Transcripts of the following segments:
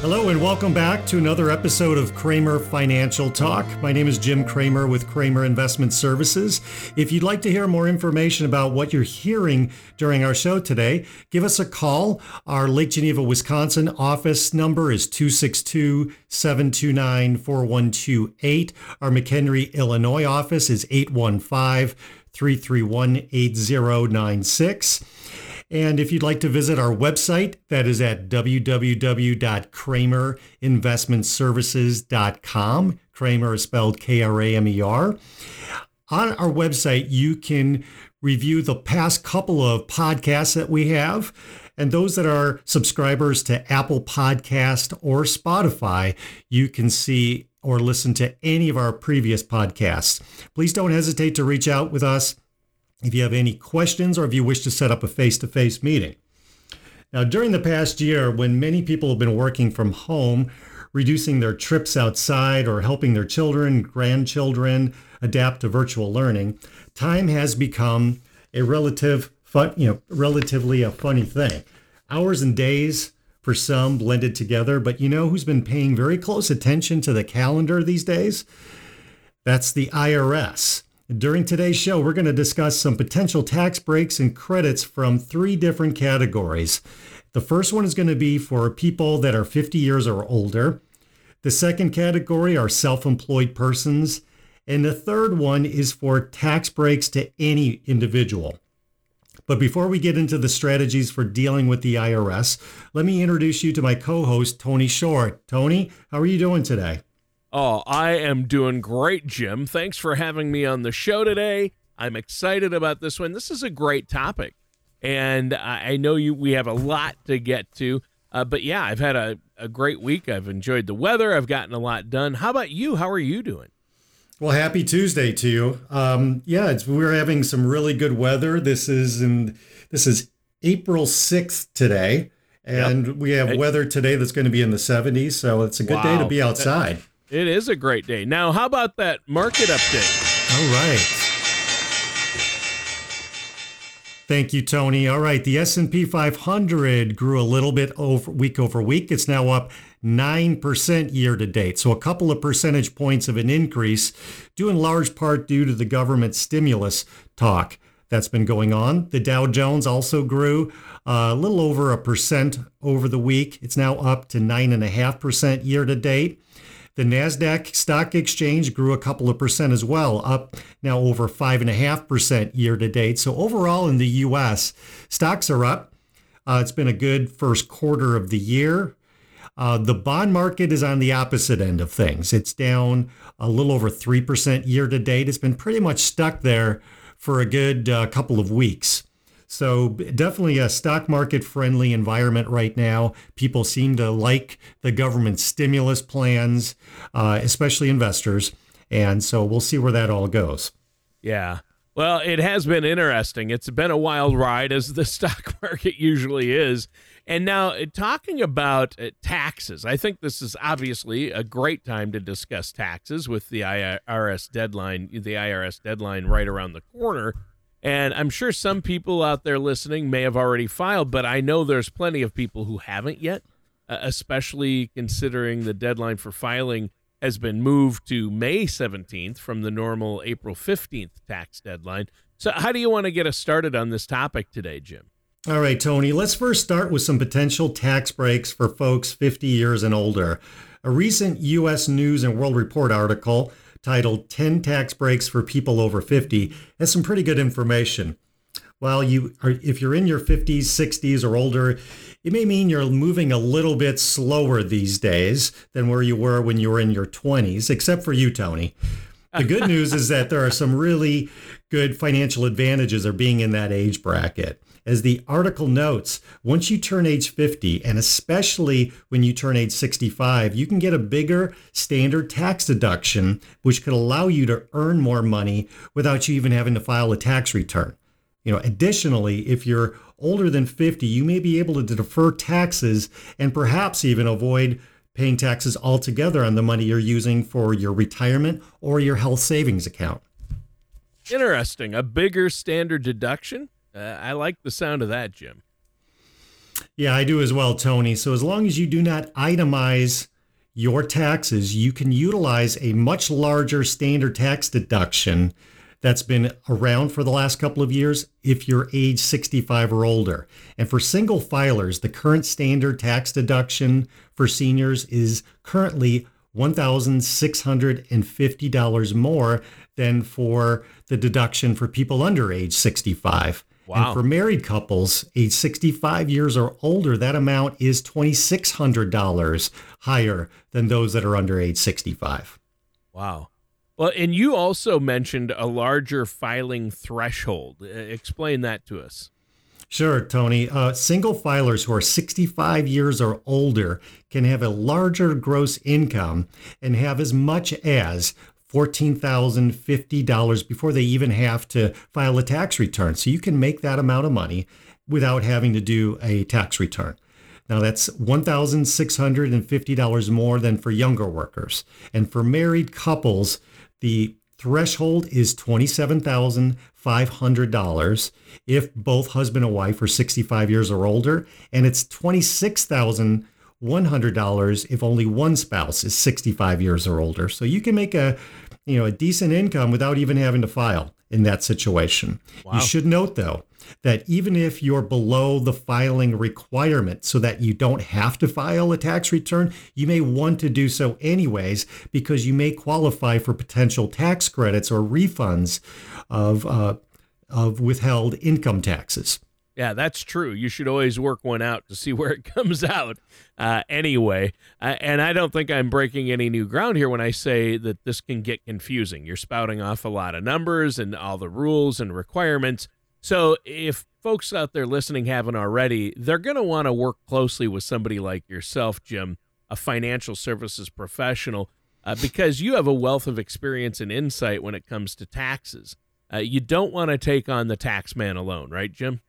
Hello, and welcome back to another episode of Kramer Financial Talk. My name is Jim Kramer with Kramer Investment Services. If you'd like to hear more information about what you're hearing during our show today, give us a call. Our Lake Geneva, Wisconsin office number is 262 729 4128. Our McHenry, Illinois office is 815 331 8096. And if you'd like to visit our website, that is at www.kramerinvestmentservices.com. Kramer is spelled K R A M E R. On our website, you can review the past couple of podcasts that we have. And those that are subscribers to Apple Podcast or Spotify, you can see or listen to any of our previous podcasts. Please don't hesitate to reach out with us if you have any questions or if you wish to set up a face to face meeting. Now, during the past year, when many people have been working from home, reducing their trips outside or helping their children, grandchildren adapt to virtual learning, time has become a relative fun, you know, relatively a funny thing. Hours and days for some blended together, but you know who's been paying very close attention to the calendar these days? That's the IRS. During today's show, we're going to discuss some potential tax breaks and credits from three different categories. The first one is going to be for people that are 50 years or older. The second category are self employed persons. And the third one is for tax breaks to any individual. But before we get into the strategies for dealing with the IRS, let me introduce you to my co host, Tony Short. Tony, how are you doing today? Oh, I am doing great, Jim. Thanks for having me on the show today. I'm excited about this one. This is a great topic, and I know you. We have a lot to get to, uh, but yeah, I've had a, a great week. I've enjoyed the weather. I've gotten a lot done. How about you? How are you doing? Well, happy Tuesday to you. Um, yeah, we're having some really good weather. This is in this is April sixth today, and yep. we have weather today that's going to be in the 70s. So it's a good wow. day to be outside. It is a great day. Now, how about that market update? All right. Thank you, Tony. All right, the S&P 500 grew a little bit over week over week. It's now up 9% year to date. So a couple of percentage points of an increase, due in large part due to the government stimulus talk that's been going on. The Dow Jones also grew uh, a little over a percent over the week. It's now up to 9.5% year to date. The NASDAQ stock exchange grew a couple of percent as well, up now over 5.5% year to date. So, overall in the US, stocks are up. Uh, it's been a good first quarter of the year. Uh, the bond market is on the opposite end of things. It's down a little over 3% year to date. It's been pretty much stuck there for a good uh, couple of weeks. So definitely a stock market friendly environment right now. People seem to like the government stimulus plans, uh, especially investors. And so we'll see where that all goes. Yeah. Well, it has been interesting. It's been a wild ride, as the stock market usually is. And now, uh, talking about uh, taxes, I think this is obviously a great time to discuss taxes with the IRS deadline, the IRS deadline right around the corner. And I'm sure some people out there listening may have already filed, but I know there's plenty of people who haven't yet, uh, especially considering the deadline for filing has been moved to May 17th from the normal April 15th tax deadline. So, how do you want to get us started on this topic today, Jim? All right, Tony, let's first start with some potential tax breaks for folks 50 years and older. A recent U.S. News and World Report article titled 10 Tax Breaks for People Over 50 has some pretty good information. While you are, if you're in your 50s, 60s, or older, it may mean you're moving a little bit slower these days than where you were when you were in your 20s, except for you, Tony. The good news is that there are some really good financial advantages of being in that age bracket. As the article notes, once you turn age 50, and especially when you turn age 65, you can get a bigger standard tax deduction, which could allow you to earn more money without you even having to file a tax return. You know, additionally, if you're older than 50, you may be able to defer taxes and perhaps even avoid paying taxes altogether on the money you're using for your retirement or your health savings account. Interesting. A bigger standard deduction? Uh, I like the sound of that, Jim. Yeah, I do as well, Tony. So as long as you do not itemize your taxes, you can utilize a much larger standard tax deduction that's been around for the last couple of years if you're age 65 or older. And for single filers, the current standard tax deduction for seniors is currently $1,650 more than for the deduction for people under age 65. Wow. And for married couples age 65 years or older, that amount is $2,600 higher than those that are under age 65. Wow. Well, and you also mentioned a larger filing threshold. Explain that to us. Sure, Tony. Uh, single filers who are 65 years or older can have a larger gross income and have as much as $14,050 before they even have to file a tax return. So you can make that amount of money without having to do a tax return. Now that's $1,650 more than for younger workers. And for married couples, the threshold is $27,500 if both husband and wife are 65 years or older, and it's $26,100 if only one spouse is 65 years or older. So you can make a, you know, a decent income without even having to file in that situation. Wow. You should note though that even if you're below the filing requirement so that you don't have to file a tax return, you may want to do so anyways because you may qualify for potential tax credits or refunds of uh, of withheld income taxes. Yeah, that's true. You should always work one out to see where it comes out uh, anyway. Uh, and I don't think I'm breaking any new ground here when I say that this can get confusing. You're spouting off a lot of numbers and all the rules and requirements. So if folks out there listening haven't already, they're going to want to work closely with somebody like yourself, Jim, a financial services professional, uh, because you have a wealth of experience and insight when it comes to taxes. Uh, you don't want to take on the tax man alone, right, Jim?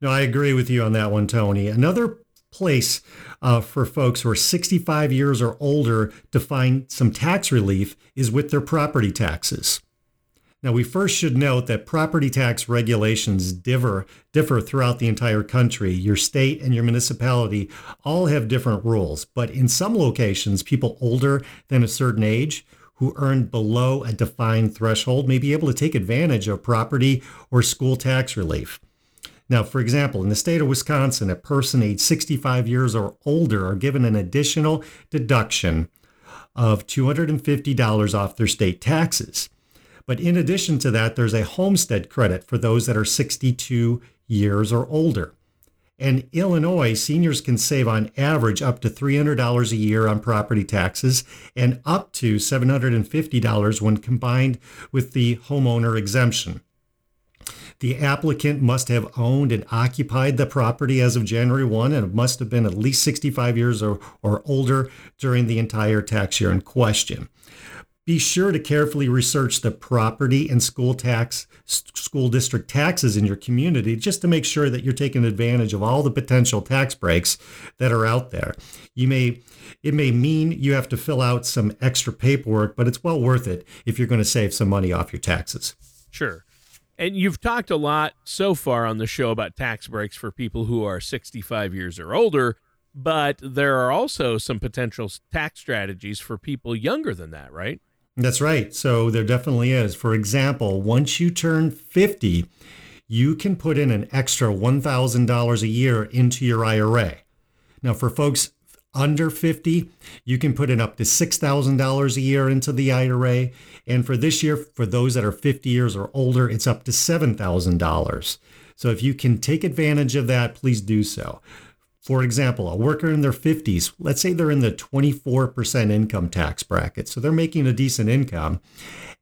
No, I agree with you on that one, Tony. Another place uh, for folks who are 65 years or older to find some tax relief is with their property taxes. Now, we first should note that property tax regulations differ, differ throughout the entire country. Your state and your municipality all have different rules, but in some locations, people older than a certain age who earn below a defined threshold may be able to take advantage of property or school tax relief. Now, for example, in the state of Wisconsin, a person age 65 years or older are given an additional deduction of $250 off their state taxes. But in addition to that, there's a homestead credit for those that are 62 years or older. In Illinois, seniors can save on average up to $300 a year on property taxes and up to $750 when combined with the homeowner exemption. The applicant must have owned and occupied the property as of January 1 and must have been at least 65 years or, or older during the entire tax year in question. Be sure to carefully research the property and school tax school district taxes in your community just to make sure that you're taking advantage of all the potential tax breaks that are out there. You may it may mean you have to fill out some extra paperwork, but it's well worth it if you're going to save some money off your taxes. Sure. And you've talked a lot so far on the show about tax breaks for people who are 65 years or older, but there are also some potential tax strategies for people younger than that, right? That's right. So there definitely is. For example, once you turn 50, you can put in an extra $1,000 a year into your IRA. Now, for folks under 50, you can put in up to $6,000 a year into the IRA. And for this year, for those that are 50 years or older, it's up to $7,000. So if you can take advantage of that, please do so. For example, a worker in their 50s, let's say they're in the 24% income tax bracket, so they're making a decent income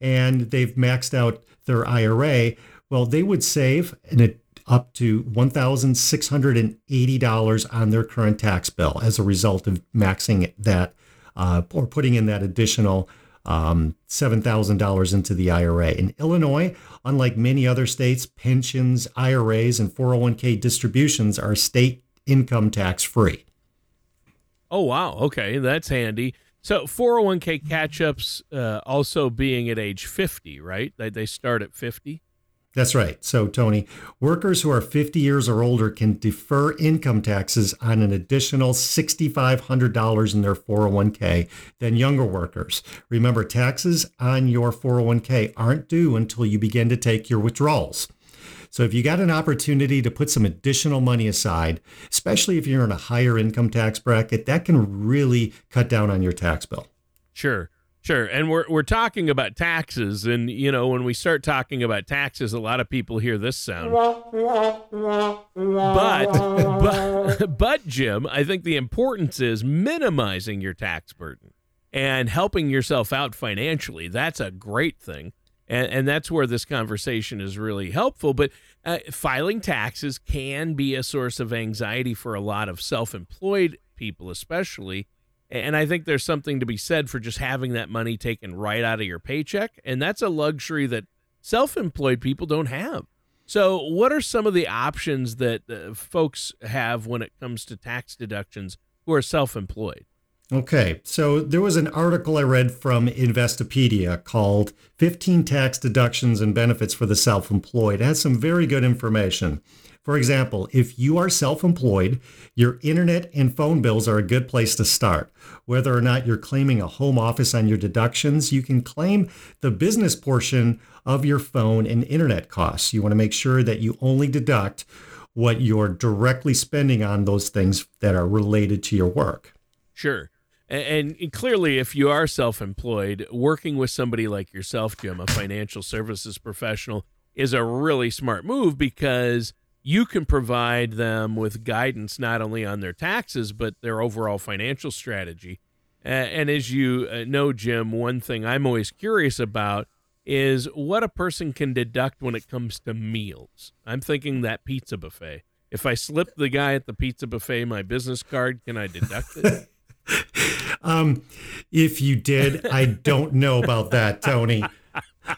and they've maxed out their IRA, well, they would save an up to $1,680 on their current tax bill as a result of maxing that uh, or putting in that additional um, $7,000 into the IRA. In Illinois, unlike many other states, pensions, IRAs, and 401k distributions are state income tax free. Oh, wow. Okay, that's handy. So 401k catch ups uh, also being at age 50, right? They, they start at 50? That's right. So, Tony, workers who are 50 years or older can defer income taxes on an additional $6,500 in their 401k than younger workers. Remember, taxes on your 401k aren't due until you begin to take your withdrawals. So, if you got an opportunity to put some additional money aside, especially if you're in a higher income tax bracket, that can really cut down on your tax bill. Sure. Sure, and we're we're talking about taxes, and you know when we start talking about taxes, a lot of people hear this sound. But but but Jim, I think the importance is minimizing your tax burden and helping yourself out financially. That's a great thing, and and that's where this conversation is really helpful. But uh, filing taxes can be a source of anxiety for a lot of self-employed people, especially and I think there's something to be said for just having that money taken right out of your paycheck. And that's a luxury that self employed people don't have. So, what are some of the options that uh, folks have when it comes to tax deductions who are self employed? Okay, so there was an article I read from Investopedia called 15 Tax Deductions and Benefits for the Self Employed. It has some very good information. For example, if you are self employed, your internet and phone bills are a good place to start. Whether or not you're claiming a home office on your deductions, you can claim the business portion of your phone and internet costs. You want to make sure that you only deduct what you're directly spending on those things that are related to your work. Sure. And, clearly, if you are self employed, working with somebody like yourself, Jim, a financial services professional, is a really smart move because you can provide them with guidance not only on their taxes but their overall financial strategy. and as you uh, know, Jim, one thing I'm always curious about is what a person can deduct when it comes to meals. I'm thinking that pizza buffet. If I slip the guy at the pizza buffet my business card, can I deduct it? um, if you did, I don't know about that, Tony.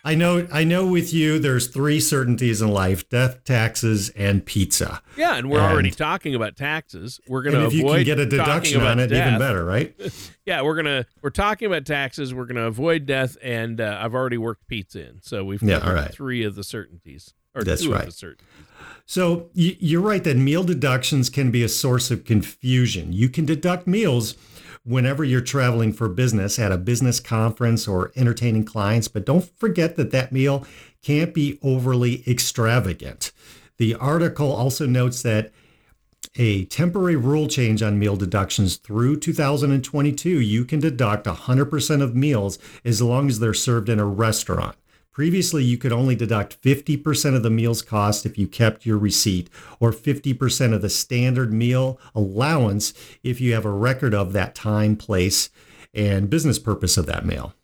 I know I know with you there's three certainties in life: death, taxes, and pizza. Yeah, and we're and, already talking about taxes. We're going to avoid if you can get a deduction on it, death. even better, right? yeah, we're gonna we're talking about taxes. We're going to avoid death, and uh, I've already worked pizza in, so we've got yeah, right. three of the certainties. Or That's two right. Of the certainties. So you're right that meal deductions can be a source of confusion. You can deduct meals whenever you're traveling for business at a business conference or entertaining clients. But don't forget that that meal can't be overly extravagant. The article also notes that a temporary rule change on meal deductions through 2022, you can deduct 100% of meals as long as they're served in a restaurant. Previously, you could only deduct 50% of the meal's cost if you kept your receipt, or 50% of the standard meal allowance if you have a record of that time, place, and business purpose of that meal.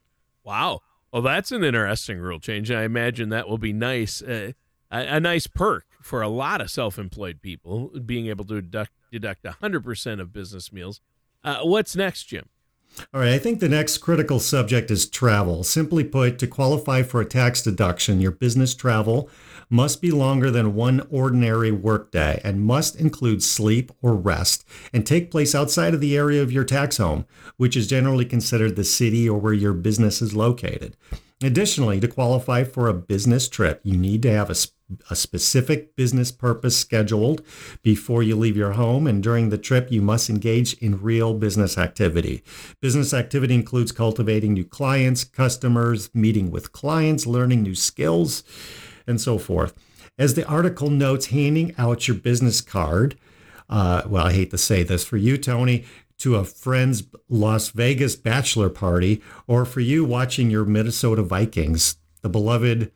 Wow. Well, that's an interesting rule change. I imagine that will be nice, uh, a, a, nice perk for a lot of self-employed people, being able to deduct, deduct 100% of business meals. Uh, what's next, Jim? All right, I think the next critical subject is travel. Simply put, to qualify for a tax deduction, your business travel must be longer than one ordinary workday and must include sleep or rest and take place outside of the area of your tax home, which is generally considered the city or where your business is located. Additionally, to qualify for a business trip, you need to have a a specific business purpose scheduled before you leave your home, and during the trip, you must engage in real business activity. Business activity includes cultivating new clients, customers, meeting with clients, learning new skills, and so forth. As the article notes, handing out your business card, uh, well, I hate to say this for you, Tony, to a friend's Las Vegas bachelor party, or for you watching your Minnesota Vikings, the beloved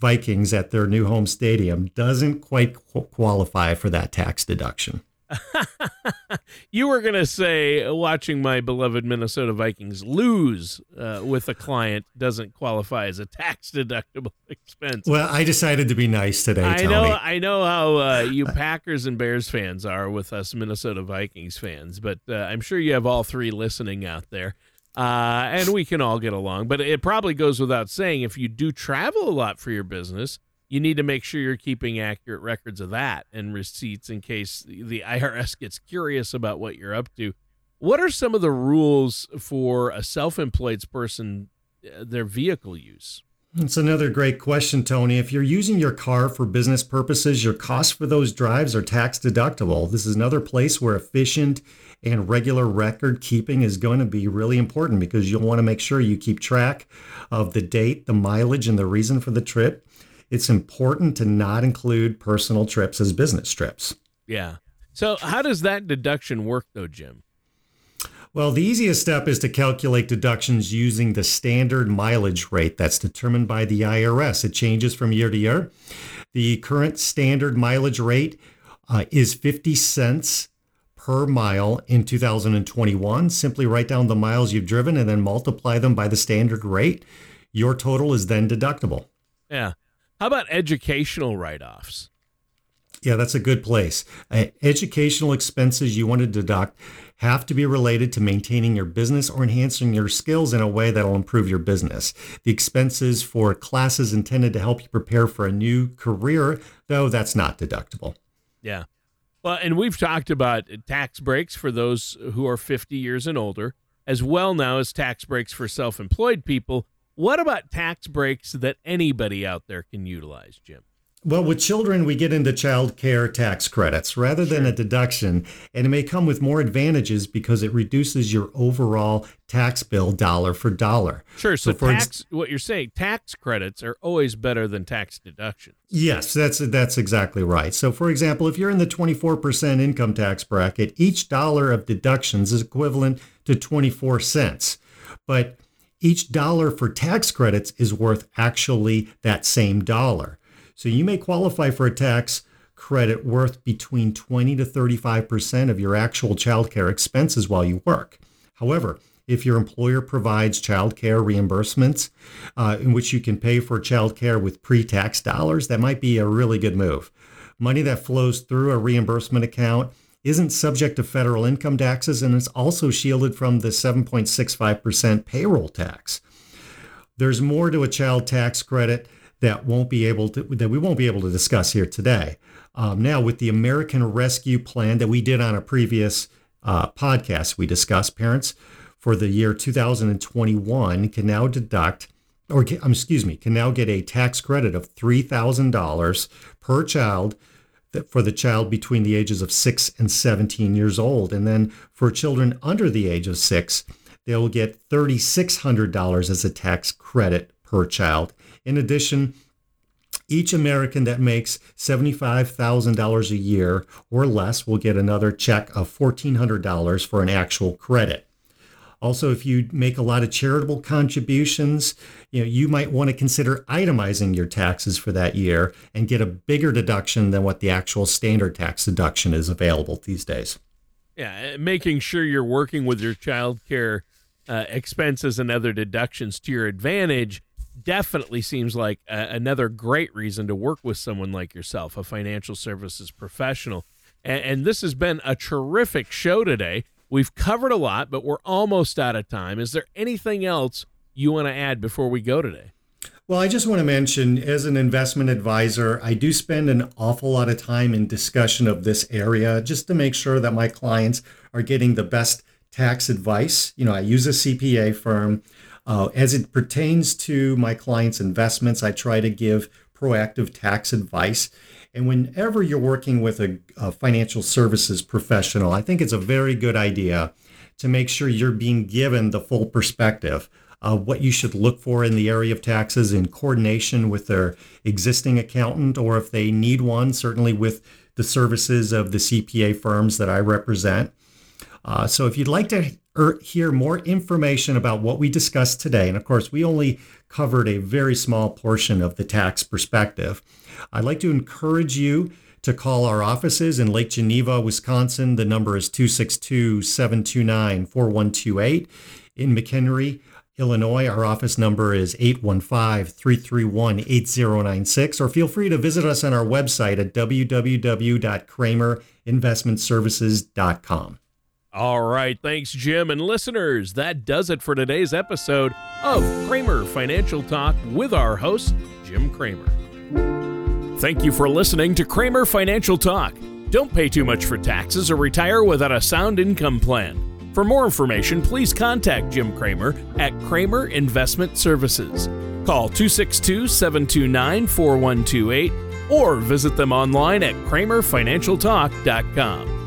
Vikings at their new home stadium doesn't quite qualify for that tax deduction. you were going to say watching my beloved Minnesota Vikings lose uh, with a client doesn't qualify as a tax deductible expense. Well, I decided to be nice today. I Tony. know, I know how uh, you Packers and Bears fans are with us Minnesota Vikings fans, but uh, I'm sure you have all three listening out there. Uh, and we can all get along. But it probably goes without saying if you do travel a lot for your business, you need to make sure you're keeping accurate records of that and receipts in case the IRS gets curious about what you're up to. What are some of the rules for a self-employed person uh, their vehicle use? It's another great question, Tony. If you're using your car for business purposes, your costs for those drives are tax deductible. This is another place where efficient and regular record keeping is going to be really important because you'll want to make sure you keep track of the date, the mileage, and the reason for the trip it's important to not include personal trips as business trips. Yeah. So, how does that deduction work, though, Jim? Well, the easiest step is to calculate deductions using the standard mileage rate that's determined by the IRS. It changes from year to year. The current standard mileage rate uh, is 50 cents per mile in 2021. Simply write down the miles you've driven and then multiply them by the standard rate. Your total is then deductible. Yeah. How about educational write offs? Yeah, that's a good place. Uh, educational expenses you want to deduct have to be related to maintaining your business or enhancing your skills in a way that'll improve your business. The expenses for classes intended to help you prepare for a new career, though, that's not deductible. Yeah. Well, and we've talked about tax breaks for those who are 50 years and older, as well now as tax breaks for self employed people what about tax breaks that anybody out there can utilize, Jim? Well, with children, we get into child care tax credits rather than sure. a deduction, and it may come with more advantages because it reduces your overall tax bill dollar for dollar. Sure. So, so tax, ex- what you're saying, tax credits are always better than tax deductions. Yes, that's that's exactly right. So, for example, if you're in the 24% income tax bracket, each dollar of deductions is equivalent to 24 cents. But each dollar for tax credits is worth actually that same dollar. So you may qualify for a tax credit worth between 20 to 35% of your actual childcare expenses while you work. However, if your employer provides childcare reimbursements uh, in which you can pay for childcare with pre tax dollars, that might be a really good move. Money that flows through a reimbursement account isn't subject to federal income taxes and is also shielded from the 7.65% payroll tax. There's more to a child tax credit that won't be able to that we won't be able to discuss here today. Um, now, with the American Rescue Plan that we did on a previous uh, podcast, we discussed parents for the year 2021 can now deduct, or um, excuse me, can now get a tax credit of $3,000 per child for the child between the ages of 6 and 17 years old. And then for children under the age of 6, they'll get $3,600 as a tax credit per child. In addition, each American that makes $75,000 a year or less will get another check of $1,400 for an actual credit. Also, if you make a lot of charitable contributions, you know, you might want to consider itemizing your taxes for that year and get a bigger deduction than what the actual standard tax deduction is available these days. Yeah, making sure you're working with your child care uh, expenses and other deductions to your advantage definitely seems like a, another great reason to work with someone like yourself, a financial services professional. And, and this has been a terrific show today. We've covered a lot, but we're almost out of time. Is there anything else you want to add before we go today? Well, I just want to mention as an investment advisor, I do spend an awful lot of time in discussion of this area just to make sure that my clients are getting the best tax advice. You know, I use a CPA firm. Uh, as it pertains to my clients' investments, I try to give proactive tax advice. And whenever you're working with a, a, financial services professional, I think it's a very good idea to make sure you're being given the full perspective of what you should look for in the area of taxes in coordination with their existing accountant, or if they need one, certainly with the services of the CPA firms that I represent. Uh, so if you'd like to er, hear more information about what we discussed today, and of course, we only covered a very small portion of the tax perspective. I'd like to encourage you to call our offices in Lake Geneva, Wisconsin. The number is 262 729 4128. In McHenry, Illinois, our office number is 815 331 8096. Or feel free to visit us on our website at www.kramerinvestmentservices.com. All right, thanks, Jim. And listeners, that does it for today's episode of Kramer Financial Talk with our host, Jim Kramer. Thank you for listening to Kramer Financial Talk. Don't pay too much for taxes or retire without a sound income plan. For more information, please contact Jim Kramer at Kramer Investment Services. Call 262 729 4128 or visit them online at kramerfinancialtalk.com.